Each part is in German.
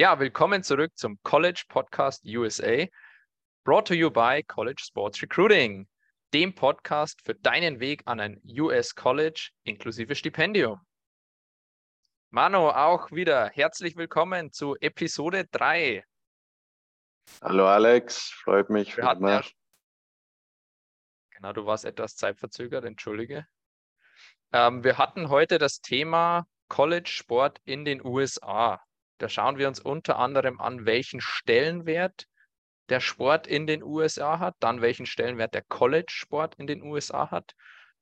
Ja, willkommen zurück zum College Podcast USA, brought to you by College Sports Recruiting, dem Podcast für deinen Weg an ein US College inklusive Stipendium. Mano, auch wieder herzlich willkommen zu Episode 3. Hallo Alex, freut mich. Wir hatten ja, genau, du warst etwas zeitverzögert, entschuldige. Ähm, wir hatten heute das Thema College Sport in den USA. Da schauen wir uns unter anderem an, welchen Stellenwert der Sport in den USA hat, dann welchen Stellenwert der College-Sport in den USA hat,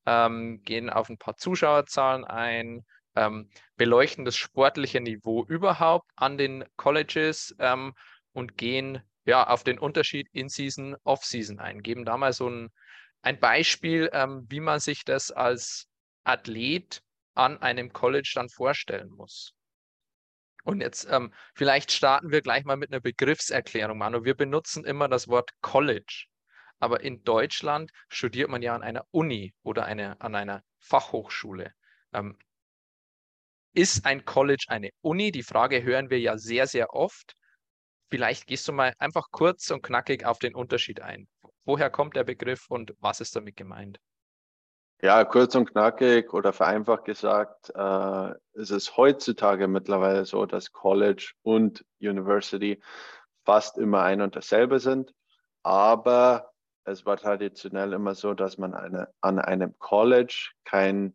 ähm, gehen auf ein paar Zuschauerzahlen ein, ähm, beleuchten das sportliche Niveau überhaupt an den Colleges ähm, und gehen ja auf den Unterschied in Season, Off-Season ein, geben da mal so ein, ein Beispiel, ähm, wie man sich das als Athlet an einem College dann vorstellen muss. Und jetzt ähm, vielleicht starten wir gleich mal mit einer Begriffserklärung, Manu. Wir benutzen immer das Wort College. Aber in Deutschland studiert man ja an einer Uni oder eine, an einer Fachhochschule. Ähm, ist ein College eine Uni? Die Frage hören wir ja sehr, sehr oft. Vielleicht gehst du mal einfach kurz und knackig auf den Unterschied ein. Woher kommt der Begriff und was ist damit gemeint? Ja, kurz und knackig oder vereinfacht gesagt, äh, ist es heutzutage mittlerweile so, dass College und University fast immer ein und dasselbe sind. Aber es war traditionell immer so, dass man eine, an einem College kein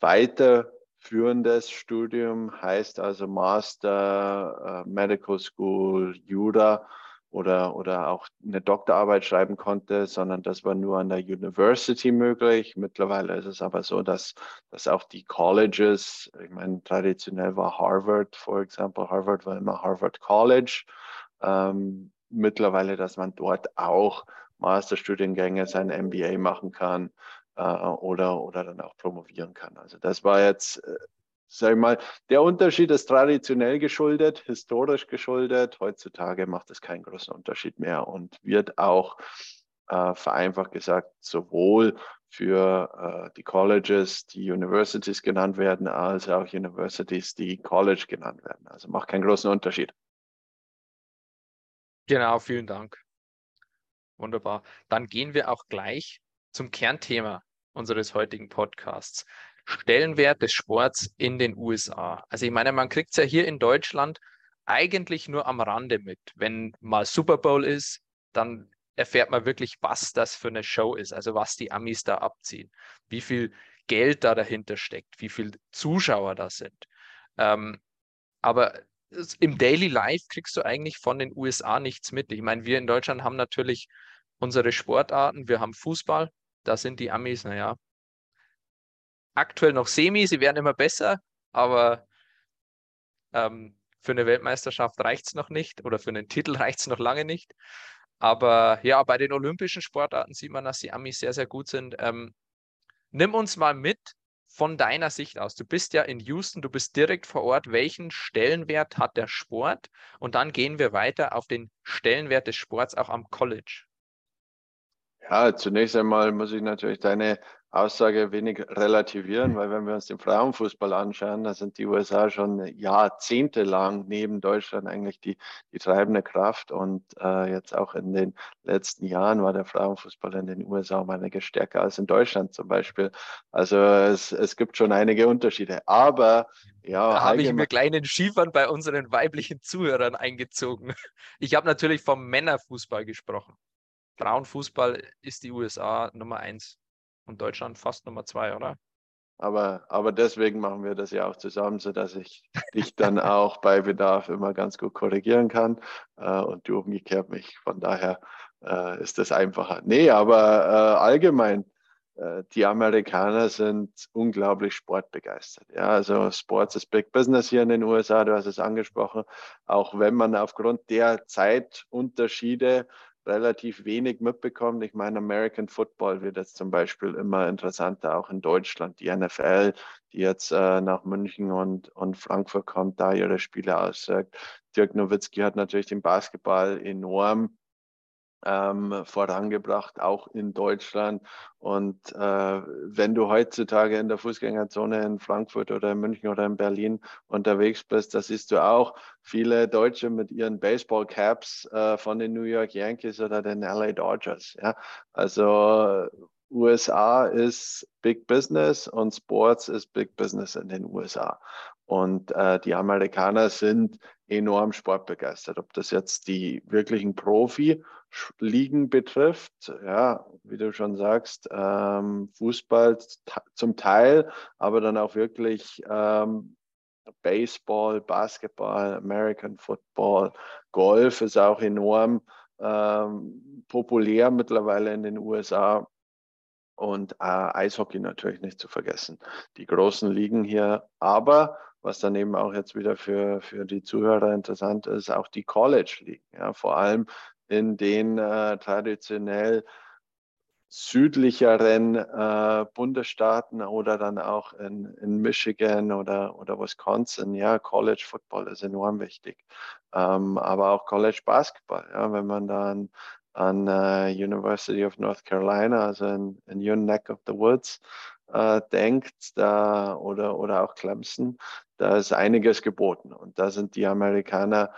weiterführendes Studium, heißt also Master, äh, Medical School, Jura, oder, oder auch eine Doktorarbeit schreiben konnte, sondern das war nur an der University möglich. Mittlerweile ist es aber so, dass, dass auch die Colleges, ich meine, traditionell war Harvard, for example, Harvard war immer Harvard College. Ähm, mittlerweile, dass man dort auch Masterstudiengänge, sein MBA machen kann äh, oder, oder dann auch promovieren kann. Also das war jetzt äh, sag ich mal, der Unterschied ist traditionell geschuldet, historisch geschuldet. Heutzutage macht es keinen großen Unterschied mehr und wird auch äh, vereinfacht gesagt sowohl für äh, die Colleges, die Universities genannt werden, als auch Universities, die College genannt werden. Also macht keinen großen Unterschied. Genau, vielen Dank. Wunderbar. Dann gehen wir auch gleich zum Kernthema unseres heutigen Podcasts. Stellenwert des Sports in den USA. Also ich meine, man kriegt es ja hier in Deutschland eigentlich nur am Rande mit. Wenn mal Super Bowl ist, dann erfährt man wirklich, was das für eine Show ist, also was die Amis da abziehen, wie viel Geld da dahinter steckt, wie viele Zuschauer da sind. Ähm, aber im Daily Life kriegst du eigentlich von den USA nichts mit. Ich meine, wir in Deutschland haben natürlich unsere Sportarten, wir haben Fußball, da sind die Amis, naja, aktuell noch semi, sie werden immer besser, aber ähm, für eine Weltmeisterschaft reicht es noch nicht oder für einen Titel reicht es noch lange nicht. Aber ja, bei den olympischen Sportarten sieht man, dass die Amis sehr, sehr gut sind. Ähm, nimm uns mal mit von deiner Sicht aus. Du bist ja in Houston, du bist direkt vor Ort. Welchen Stellenwert hat der Sport? Und dann gehen wir weiter auf den Stellenwert des Sports auch am College. Ja, zunächst einmal muss ich natürlich deine Aussage wenig relativieren, weil wenn wir uns den Frauenfußball anschauen, da sind die USA schon jahrzehntelang neben Deutschland eigentlich die, die treibende Kraft. Und äh, jetzt auch in den letzten Jahren war der Frauenfußball in den USA um einige stärker als in Deutschland zum Beispiel. Also es, es gibt schon einige Unterschiede. Aber ja. Da habe ich mir kleinen Skifahren bei unseren weiblichen Zuhörern eingezogen. Ich habe natürlich vom Männerfußball gesprochen. Frauenfußball ist die USA Nummer eins und Deutschland fast Nummer zwei, oder? Aber, aber deswegen machen wir das ja auch zusammen, sodass ich dich dann auch bei Bedarf immer ganz gut korrigieren kann äh, und du umgekehrt mich. Von daher äh, ist das einfacher. Nee, aber äh, allgemein, äh, die Amerikaner sind unglaublich sportbegeistert. Ja, also Sports ist Big Business hier in den USA, du hast es angesprochen. Auch wenn man aufgrund der Zeitunterschiede relativ wenig mitbekommt. Ich meine, American Football wird jetzt zum Beispiel immer interessanter, auch in Deutschland. Die NFL, die jetzt äh, nach München und, und Frankfurt kommt, da ihre Spiele aussagt. Dirk Nowitzki hat natürlich den Basketball enorm ähm, vorangebracht, auch in Deutschland. Und äh, wenn du heutzutage in der Fußgängerzone in Frankfurt oder in München oder in Berlin unterwegs bist, da siehst du auch viele Deutsche mit ihren Baseball-Caps äh, von den New York Yankees oder den LA Dodgers. Ja? Also USA ist Big Business und Sports ist Big Business in den USA. Und äh, die Amerikaner sind enorm sportbegeistert. Ob das jetzt die wirklichen Profi-Ligen betrifft, ja, wie du schon sagst, ähm, Fußball zum Teil, aber dann auch wirklich ähm, Baseball, Basketball, American Football, Golf ist auch enorm ähm, populär mittlerweile in den USA und äh, Eishockey natürlich nicht zu vergessen. Die großen Ligen hier, aber was dann eben auch jetzt wieder für, für die Zuhörer interessant ist, auch die College-Ligen. Ja, vor allem in den äh, traditionell südlicheren äh, Bundesstaaten oder dann auch in, in Michigan oder, oder Wisconsin. Ja, College Football ist enorm wichtig. Ähm, aber auch College Basketball. Ja, wenn man dann an uh, University of North Carolina, also in, in your neck of the woods, äh, denkt, da, oder, oder auch Clemson, da ist einiges geboten. Und da sind die Amerikaner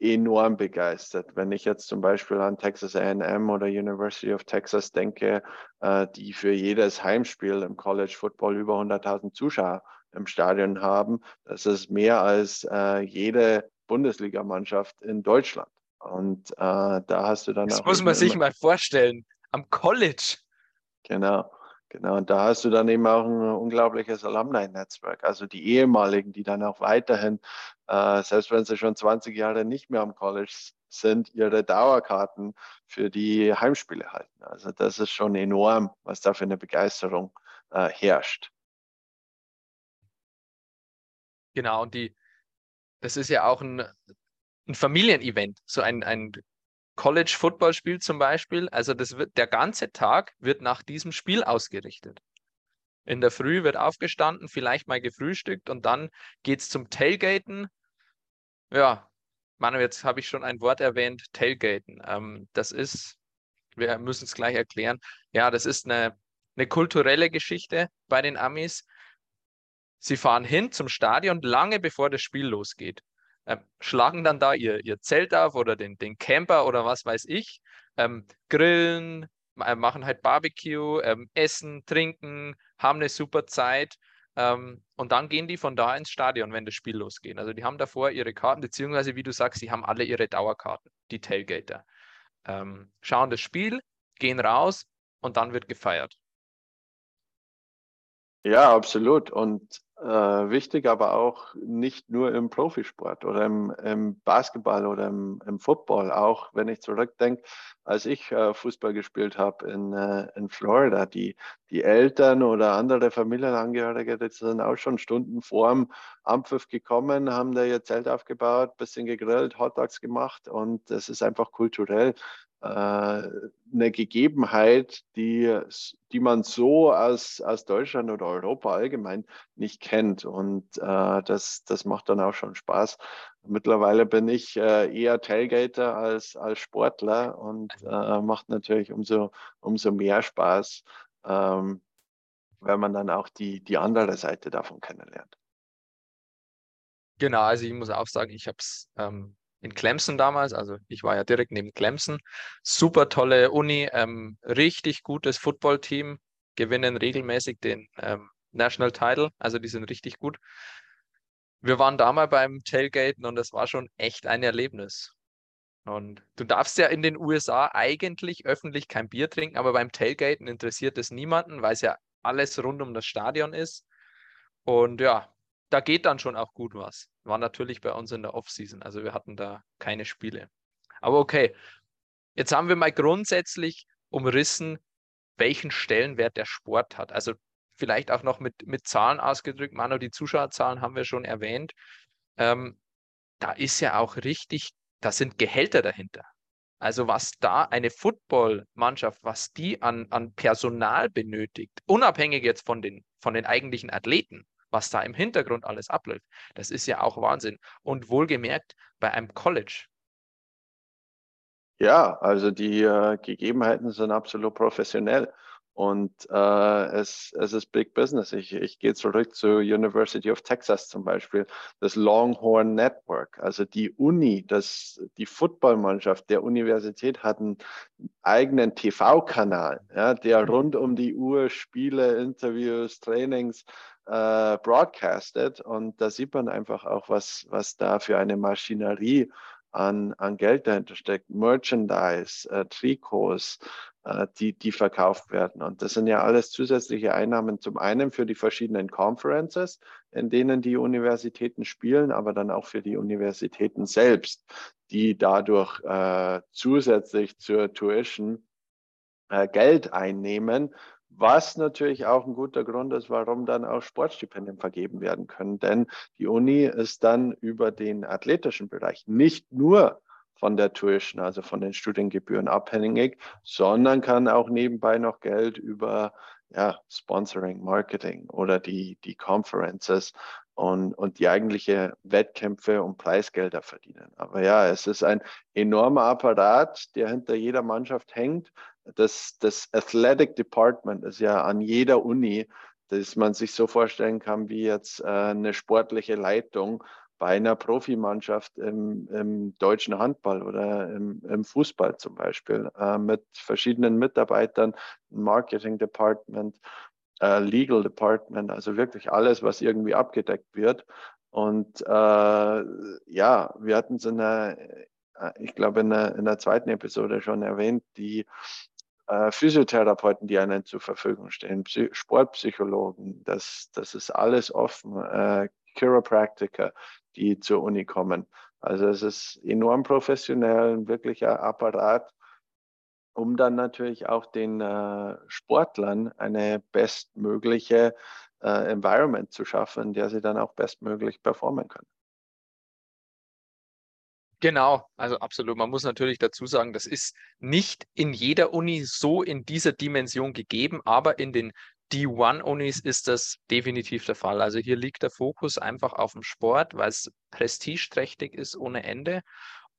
enorm begeistert. Wenn ich jetzt zum Beispiel an Texas AM oder University of Texas denke, äh, die für jedes Heimspiel im College Football über 100.000 Zuschauer im Stadion haben, das ist mehr als äh, jede Bundesligamannschaft in Deutschland. Und äh, da hast du dann das auch. Das muss man sich mal vorstellen. Am College. Genau. Genau, und da hast du dann eben auch ein unglaubliches Alumni-Netzwerk. Also die ehemaligen, die dann auch weiterhin, äh, selbst wenn sie schon 20 Jahre nicht mehr am College sind, ihre Dauerkarten für die Heimspiele halten. Also das ist schon enorm, was da für eine Begeisterung äh, herrscht. Genau, und die, das ist ja auch ein, ein Familienevent, so ein, ein College-Football-Spiel zum Beispiel, also das wird, der ganze Tag wird nach diesem Spiel ausgerichtet. In der Früh wird aufgestanden, vielleicht mal gefrühstückt und dann geht es zum Tailgaten. Ja, Manu, jetzt habe ich schon ein Wort erwähnt, Tailgaten. Ähm, das ist, wir müssen es gleich erklären, ja, das ist eine, eine kulturelle Geschichte bei den Amis. Sie fahren hin zum Stadion lange bevor das Spiel losgeht ähm, schlagen dann da ihr, ihr Zelt auf oder den, den Camper oder was weiß ich, ähm, grillen, äh, machen halt Barbecue, ähm, essen, trinken, haben eine super Zeit. Ähm, und dann gehen die von da ins Stadion, wenn das Spiel losgeht. Also die haben davor ihre Karten, beziehungsweise wie du sagst, sie haben alle ihre Dauerkarten, die Tailgater. Ähm, schauen das Spiel, gehen raus und dann wird gefeiert. Ja, absolut. Und äh, wichtig, aber auch nicht nur im Profisport oder im, im Basketball oder im, im, Football. Auch wenn ich zurückdenke, als ich äh, Fußball gespielt habe in, äh, in Florida, die, die Eltern oder andere Familienangehörige, die sind auch schon Stunden vor dem Ampfiff gekommen, haben da ihr Zelt aufgebaut, bisschen gegrillt, Hotdogs gemacht und es ist einfach kulturell eine Gegebenheit, die, die man so aus, aus Deutschland oder Europa allgemein nicht kennt. Und äh, das, das macht dann auch schon Spaß. Mittlerweile bin ich äh, eher Tailgater als, als Sportler und äh, macht natürlich umso, umso mehr Spaß, ähm, wenn man dann auch die, die andere Seite davon kennenlernt. Genau, also ich muss auch sagen, ich habe es ähm, in Clemson damals. Also ich war ja direkt neben Clemson. Super tolle Uni, ähm, richtig gutes Footballteam, gewinnen regelmäßig den ähm, National Title. Also die sind richtig gut. Wir waren da mal beim Tailgaten und das war schon echt ein Erlebnis. Und du darfst ja in den USA eigentlich öffentlich kein Bier trinken, aber beim Tailgaten interessiert es niemanden, weil es ja alles rund um das Stadion ist. Und ja, da geht dann schon auch gut was. War natürlich bei uns in der Offseason, also wir hatten da keine Spiele. Aber okay, jetzt haben wir mal grundsätzlich umrissen, welchen Stellenwert der Sport hat. Also vielleicht auch noch mit, mit Zahlen ausgedrückt. Manu, die Zuschauerzahlen haben wir schon erwähnt. Ähm, da ist ja auch richtig, da sind Gehälter dahinter. Also was da eine Footballmannschaft, was die an, an Personal benötigt, unabhängig jetzt von den, von den eigentlichen Athleten, was da im Hintergrund alles abläuft, das ist ja auch Wahnsinn. Und wohlgemerkt bei einem College. Ja, also die äh, Gegebenheiten sind absolut professionell. Und äh, es, es ist Big Business. Ich, ich gehe zurück zur University of Texas zum Beispiel, das Longhorn Network. Also die Uni, das, die Footballmannschaft der Universität hat einen eigenen TV-Kanal, ja, der mhm. rund um die Uhr Spiele, Interviews, Trainings äh, broadcastet. Und da sieht man einfach auch, was, was da für eine Maschinerie an, an Geld dahinter steckt. Merchandise, äh, Trikots, äh, die, die verkauft werden. Und das sind ja alles zusätzliche Einnahmen zum einen für die verschiedenen Conferences, in denen die Universitäten spielen, aber dann auch für die Universitäten selbst, die dadurch äh, zusätzlich zur Tuition äh, Geld einnehmen, was natürlich auch ein guter Grund ist, warum dann auch Sportstipendien vergeben werden können. Denn die Uni ist dann über den athletischen Bereich nicht nur von der Tuition, also von den Studiengebühren abhängig, sondern kann auch nebenbei noch Geld über ja, Sponsoring, Marketing oder die, die Conferences und, und die eigentliche Wettkämpfe und Preisgelder verdienen. Aber ja, es ist ein enormer Apparat, der hinter jeder Mannschaft hängt. Das, das Athletic Department ist ja an jeder Uni, dass man sich so vorstellen kann wie jetzt äh, eine sportliche Leitung bei einer Profimannschaft im, im deutschen Handball oder im, im Fußball zum Beispiel äh, mit verschiedenen Mitarbeitern, Marketing Department, äh, Legal Department, also wirklich alles, was irgendwie abgedeckt wird. Und äh, ja, wir hatten es in der, äh, ich glaube, in der, in der zweiten Episode schon erwähnt, die äh, Physiotherapeuten, die einen zur Verfügung stehen, Psy Sportpsychologen, das, das ist alles offen, äh, Chiropractiker, die zur Uni kommen. Also es ist enorm professionell, ein wirklicher Apparat, um dann natürlich auch den äh, Sportlern eine bestmögliche äh, Environment zu schaffen, in der sie dann auch bestmöglich performen können. Genau, also absolut. Man muss natürlich dazu sagen, das ist nicht in jeder Uni so in dieser Dimension gegeben, aber in den D1-Unis ist das definitiv der Fall. Also hier liegt der Fokus einfach auf dem Sport, weil es prestigeträchtig ist ohne Ende.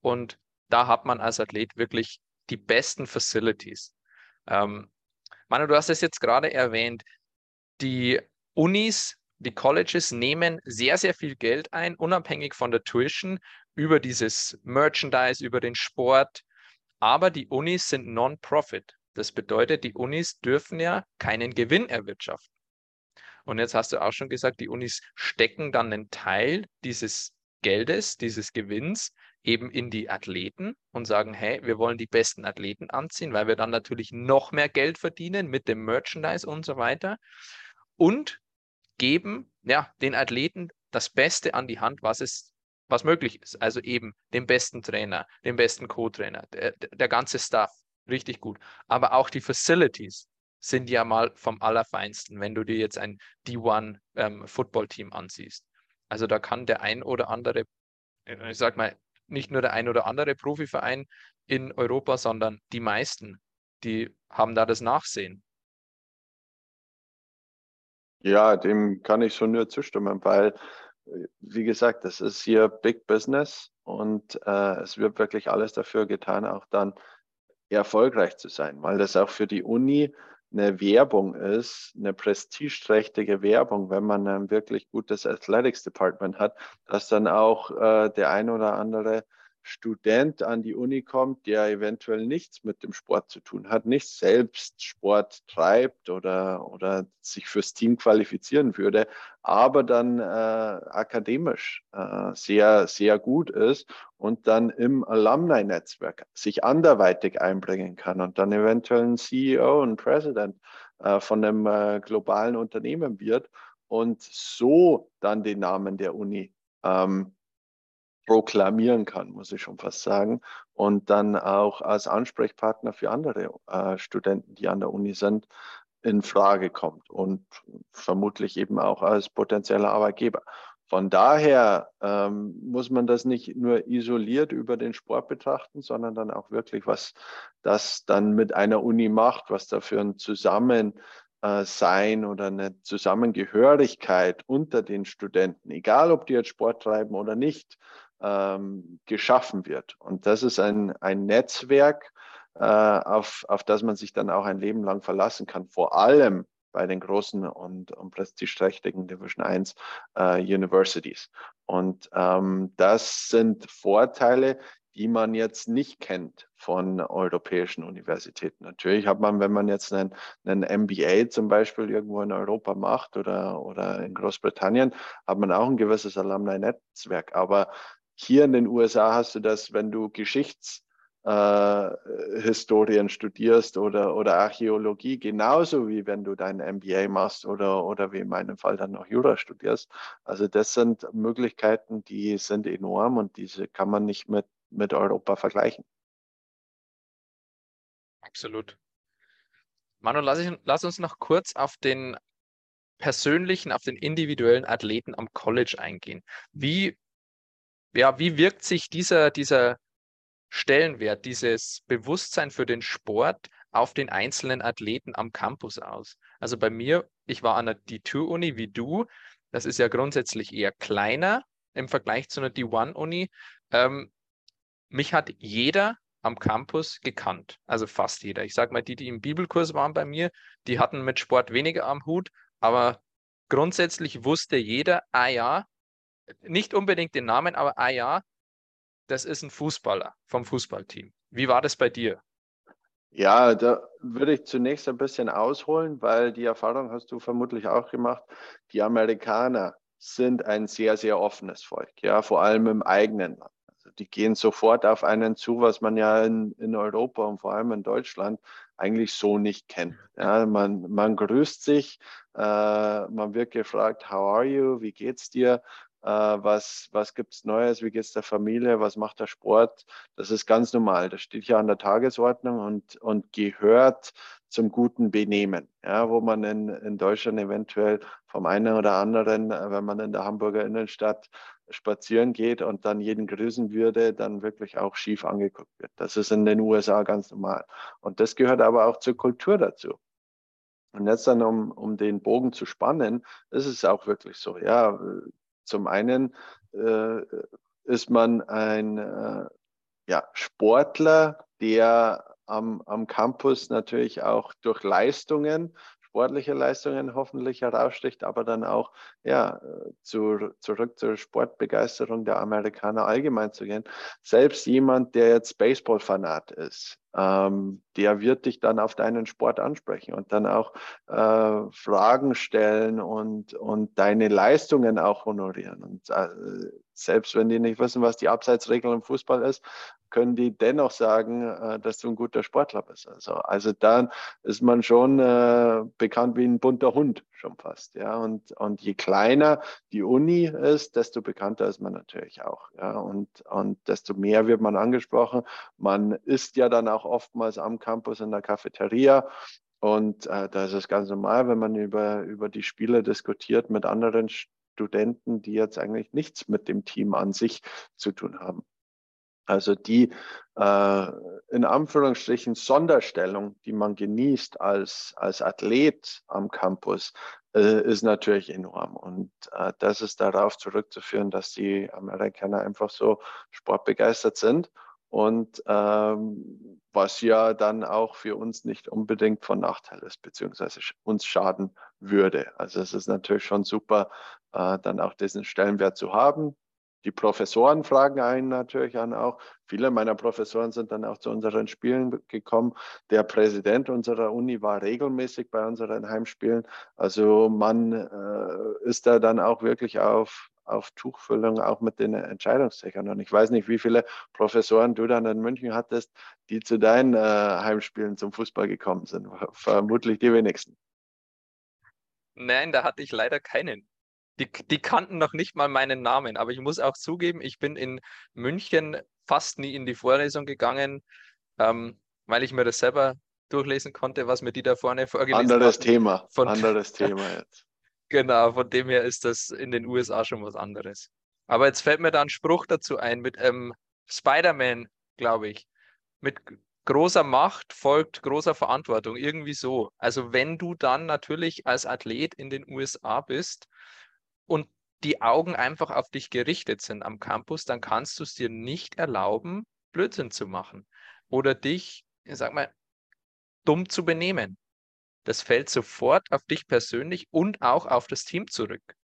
Und da hat man als Athlet wirklich die besten Facilities. Ähm, Manu, du hast es jetzt gerade erwähnt. Die Unis, die Colleges nehmen sehr, sehr viel Geld ein, unabhängig von der Tuition, über dieses Merchandise, über den Sport. Aber die Unis sind Non-Profit. Das bedeutet, die Unis dürfen ja keinen Gewinn erwirtschaften. Und jetzt hast du auch schon gesagt, die Unis stecken dann einen Teil dieses Geldes, dieses Gewinns eben in die Athleten und sagen, hey, wir wollen die besten Athleten anziehen, weil wir dann natürlich noch mehr Geld verdienen mit dem Merchandise und so weiter und geben ja den Athleten das Beste an die Hand, was es was möglich ist. Also eben den besten Trainer, den besten Co-Trainer, der, der ganze Staff richtig gut. Aber auch die Facilities sind ja mal vom Allerfeinsten, wenn du dir jetzt ein D1 ähm, Football-Team ansiehst. Also da kann der ein oder andere, äh, ich sag mal, nicht nur der ein oder andere Profiverein in Europa, sondern die meisten, die haben da das Nachsehen. Ja, dem kann ich schon nur zustimmen, weil, äh, wie gesagt, das ist hier Big Business und äh, es wird wirklich alles dafür getan, auch dann erfolgreich zu sein, weil das auch für die Uni eine Werbung ist, eine prestigeträchtige Werbung, wenn man ein wirklich gutes Athletics Department hat, dass dann auch äh, der ein oder andere Student an die Uni kommt, der eventuell nichts mit dem Sport zu tun hat, nicht selbst Sport treibt oder, oder sich fürs Team qualifizieren würde, aber dann äh, akademisch äh, sehr, sehr gut ist und dann im Alumni-Netzwerk sich anderweitig einbringen kann und dann eventuell ein CEO und President äh, von einem äh, globalen Unternehmen wird und so dann den Namen der Uni ähm, proklamieren kann, muss ich schon fast sagen. Und dann auch als Ansprechpartner für andere äh, Studenten, die an der Uni sind, in Frage kommt und vermutlich eben auch als potenzieller Arbeitgeber. Von daher ähm, muss man das nicht nur isoliert über den Sport betrachten, sondern dann auch wirklich, was das dann mit einer Uni macht, was da für ein Zusammensein äh, oder eine Zusammengehörigkeit unter den Studenten, egal ob die jetzt Sport treiben oder nicht, ähm, geschaffen wird. Und das ist ein, ein Netzwerk, äh, auf, auf das man sich dann auch ein Leben lang verlassen kann. Vor allem bei den großen und, und prestigeträchtigen Division 1 äh, Universities. Und ähm, das sind Vorteile, die man jetzt nicht kennt von europäischen Universitäten. Natürlich hat man, wenn man jetzt einen, einen MBA zum Beispiel irgendwo in Europa macht oder, oder in Großbritannien, hat man auch ein gewisses Alumni-Netzwerk. Aber hier in den USA hast du das, wenn du Geschichtshistorien äh, studierst oder, oder Archäologie, genauso wie wenn du dein MBA machst oder, oder wie in meinem Fall dann noch Jura studierst. Also das sind Möglichkeiten, die sind enorm und diese kann man nicht mit mit Europa vergleichen. Absolut. Manu, lass, ich, lass uns noch kurz auf den persönlichen, auf den individuellen Athleten am College eingehen. Wie, ja, wie wirkt sich dieser, dieser Stellenwert, dieses Bewusstsein für den Sport auf den einzelnen Athleten am Campus aus? Also bei mir, ich war an der D2-Uni wie du. Das ist ja grundsätzlich eher kleiner im Vergleich zu einer D1-Uni. Ähm, mich hat jeder am Campus gekannt, also fast jeder. Ich sage mal, die, die im Bibelkurs waren bei mir, die hatten mit Sport weniger am Hut, aber grundsätzlich wusste jeder, ah ja, nicht unbedingt den Namen, aber ah ja, das ist ein Fußballer vom Fußballteam. Wie war das bei dir? Ja, da würde ich zunächst ein bisschen ausholen, weil die Erfahrung hast du vermutlich auch gemacht. Die Amerikaner sind ein sehr, sehr offenes Volk, ja, vor allem im eigenen Land die gehen sofort auf einen zu, was man ja in, in Europa und vor allem in Deutschland eigentlich so nicht kennt. Ja, man, man grüßt sich, äh, man wird gefragt, how are you, wie geht's dir, äh, was, was gibt's Neues, wie geht's der Familie, was macht der Sport. Das ist ganz normal, das steht ja an der Tagesordnung und, und gehört zum guten Benehmen, ja, wo man in, in Deutschland eventuell vom einen oder anderen, äh, wenn man in der Hamburger Innenstadt spazieren geht und dann jeden grüßen würde, dann wirklich auch schief angeguckt wird. Das ist in den USA ganz normal. Und das gehört aber auch zur Kultur dazu. Und jetzt dann, um, um den Bogen zu spannen, ist es auch wirklich so. Ja, zum einen äh, ist man ein äh, ja, Sportler, der am, am Campus natürlich auch durch Leistungen sportliche Leistungen hoffentlich heraussticht, aber dann auch ja, zu, zurück zur Sportbegeisterung der Amerikaner allgemein zu gehen. Selbst jemand, der jetzt Baseball-Fanat ist, ähm, der wird dich dann auf deinen Sport ansprechen und dann auch äh, Fragen stellen und, und deine Leistungen auch honorieren. Und äh, selbst wenn die nicht wissen, was die Abseitsregel im Fußball ist, können die dennoch sagen, äh, dass du ein guter Sportler bist. Also, also dann ist man schon äh, bekannt wie ein bunter Hund schon fast. Ja, und, und je kleiner die Uni ist, desto bekannter ist man natürlich auch. Ja, und, und desto mehr wird man angesprochen. Man isst ja dann auch oftmals am Campus in der Cafeteria. Und äh, da ist es ganz normal, wenn man über, über die Spiele diskutiert mit anderen Studenten, die jetzt eigentlich nichts mit dem Team an sich zu tun haben. Also die äh, in Anführungsstrichen Sonderstellung, die man genießt als, als Athlet am Campus, äh, ist natürlich enorm. Und äh, das ist darauf zurückzuführen, dass die Amerikaner einfach so sportbegeistert sind. Und ähm, was ja dann auch für uns nicht unbedingt von Nachteil ist, beziehungsweise uns schaden würde. Also es ist natürlich schon super, äh, dann auch diesen Stellenwert zu haben. Die Professoren fragen einen natürlich an auch. Viele meiner Professoren sind dann auch zu unseren Spielen gekommen. Der Präsident unserer Uni war regelmäßig bei unseren Heimspielen. Also man äh, ist da dann auch wirklich auf, auf Tuchfüllung auch mit den Entscheidungsträgern. Und ich weiß nicht, wie viele Professoren du dann in München hattest, die zu deinen äh, Heimspielen zum Fußball gekommen sind. Vermutlich die wenigsten. Nein, da hatte ich leider keinen. Die, die kannten noch nicht mal meinen Namen, aber ich muss auch zugeben, ich bin in München fast nie in die Vorlesung gegangen, ähm, weil ich mir das selber durchlesen konnte, was mir die da vorne vorgelesen haben. Anderes hatten. Thema, von, anderes Thema jetzt. Genau, von dem her ist das in den USA schon was anderes. Aber jetzt fällt mir da ein Spruch dazu ein mit ähm, Spider-Man, glaube ich. Mit großer Macht folgt großer Verantwortung, irgendwie so. Also wenn du dann natürlich als Athlet in den USA bist, und die Augen einfach auf dich gerichtet sind am Campus, dann kannst du es dir nicht erlauben, Blödsinn zu machen oder dich, ich sag mal, dumm zu benehmen. Das fällt sofort auf dich persönlich und auch auf das Team zurück.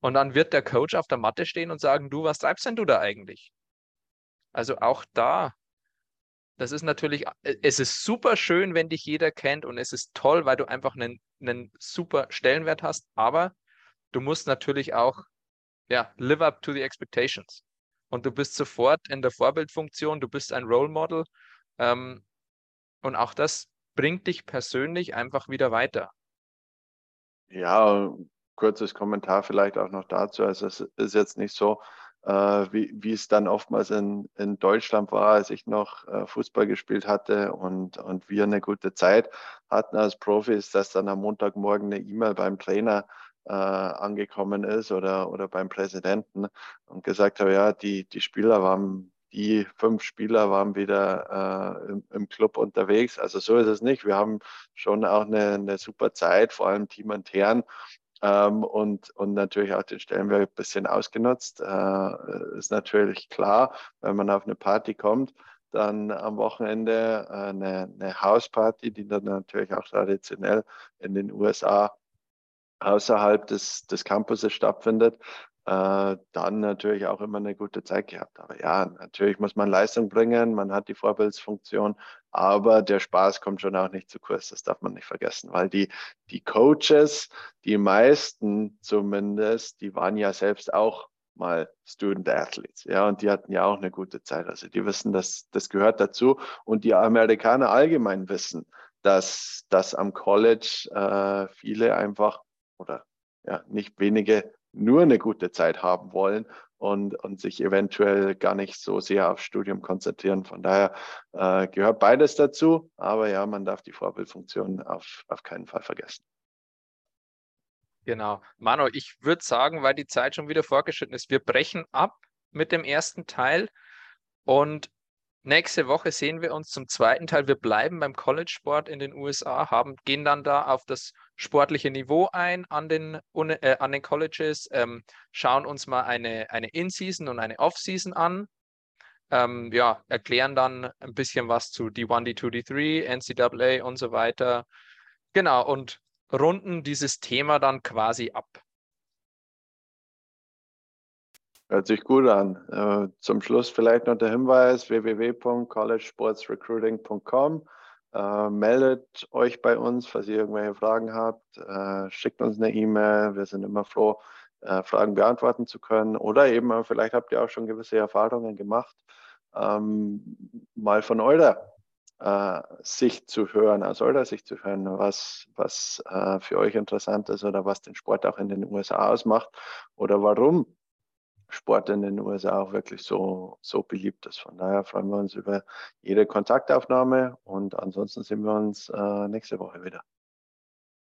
Und dann wird der Coach auf der Matte stehen und sagen, du, was treibst denn du da eigentlich? Also auch da, das ist natürlich, äh, es ist super schön, wenn dich jeder kennt und es ist toll, weil du einfach einen, einen super Stellenwert hast, aber du musst natürlich auch, ja, live up to the expectations. Und du bist sofort in der Vorbildfunktion, du bist ein Role Model. Ähm, und auch das bringt dich persönlich einfach wieder weiter. Ja, kurzes Kommentar vielleicht auch noch dazu. Also es ist jetzt nicht so, äh, wie, wie es dann oftmals in, in Deutschland war, als ich noch äh, Fußball gespielt hatte und, und wir eine gute Zeit hatten als Profis, dass dann am Montagmorgen eine E-Mail beim Trainer äh, angekommen ist oder, oder beim Präsidenten und gesagt habe, ja, die, die Spieler waren die fünf Spieler waren wieder äh, im, im, Club unterwegs. Also so ist es nicht. Wir haben schon auch eine, eine super Zeit, vor allem Team intern. Ähm, und, und natürlich auch den Stellenwert ein bisschen ausgenutzt. Äh, ist natürlich klar, wenn man auf eine Party kommt, dann am Wochenende äh, eine, eine Hausparty, die dann natürlich auch traditionell in den USA außerhalb des, des Campuses stattfindet, äh, dann natürlich auch immer eine gute Zeit gehabt. Aber ja, natürlich muss man Leistung bringen, man hat die Vorbildsfunktion, aber der Spaß kommt schon auch nicht zu kurz, das darf man nicht vergessen, weil die, die Coaches, die meisten zumindest, die waren ja selbst auch mal Student Athletes, ja, und die hatten ja auch eine gute Zeit. Also die wissen, dass das gehört dazu und die Amerikaner allgemein wissen, dass, dass am College äh, viele einfach oder ja, nicht wenige nur eine gute Zeit haben wollen und, und sich eventuell gar nicht so sehr aufs Studium konzentrieren. Von daher äh, gehört beides dazu, aber ja, man darf die Vorbildfunktion auf, auf keinen Fall vergessen. Genau. Manu, ich würde sagen, weil die Zeit schon wieder vorgeschritten ist, wir brechen ab mit dem ersten Teil und Nächste Woche sehen wir uns zum zweiten Teil. Wir bleiben beim College-Sport in den USA, haben, gehen dann da auf das sportliche Niveau ein an den, äh, an den Colleges, ähm, schauen uns mal eine, eine In-Season und eine Off-Season an. Ähm, ja, erklären dann ein bisschen was zu D1, D2, D3, NCAA und so weiter. Genau, und runden dieses Thema dann quasi ab. Hört sich gut an. Äh, zum Schluss vielleicht noch der Hinweis: www.collegesportsrecruiting.com. Äh, meldet euch bei uns, falls ihr irgendwelche Fragen habt. Äh, schickt uns eine E-Mail. Wir sind immer froh, Fragen beantworten zu können. Oder eben, vielleicht habt ihr auch schon gewisse Erfahrungen gemacht, ähm, mal von eurer Sicht zu hören, aus eurer Sicht zu hören, was, was für euch interessant ist oder was den Sport auch in den USA ausmacht oder warum Sport in den USA auch wirklich so, so beliebt ist. Von daher freuen wir uns über jede Kontaktaufnahme und ansonsten sehen wir uns äh, nächste Woche wieder.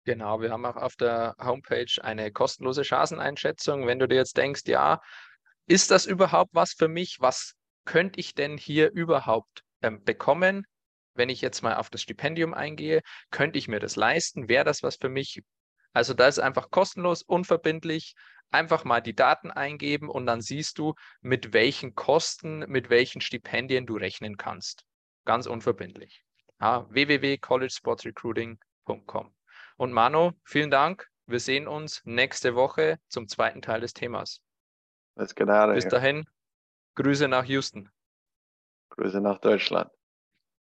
Genau, wir haben auch auf der Homepage eine kostenlose Chanceneinschätzung. Wenn du dir jetzt denkst, ja, ist das überhaupt was für mich? Was könnte ich denn hier überhaupt ähm, bekommen? Wenn ich jetzt mal auf das Stipendium eingehe, könnte ich mir das leisten? Wäre das was für mich? Also da ist einfach kostenlos, unverbindlich einfach mal die Daten eingeben und dann siehst du, mit welchen Kosten, mit welchen Stipendien du rechnen kannst. Ganz unverbindlich. Ja, www.collegesportsrecruiting.com. Und Manu, vielen Dank. Wir sehen uns nächste Woche zum zweiten Teil des Themas. Bis dahin, Grüße nach Houston. Grüße nach Deutschland.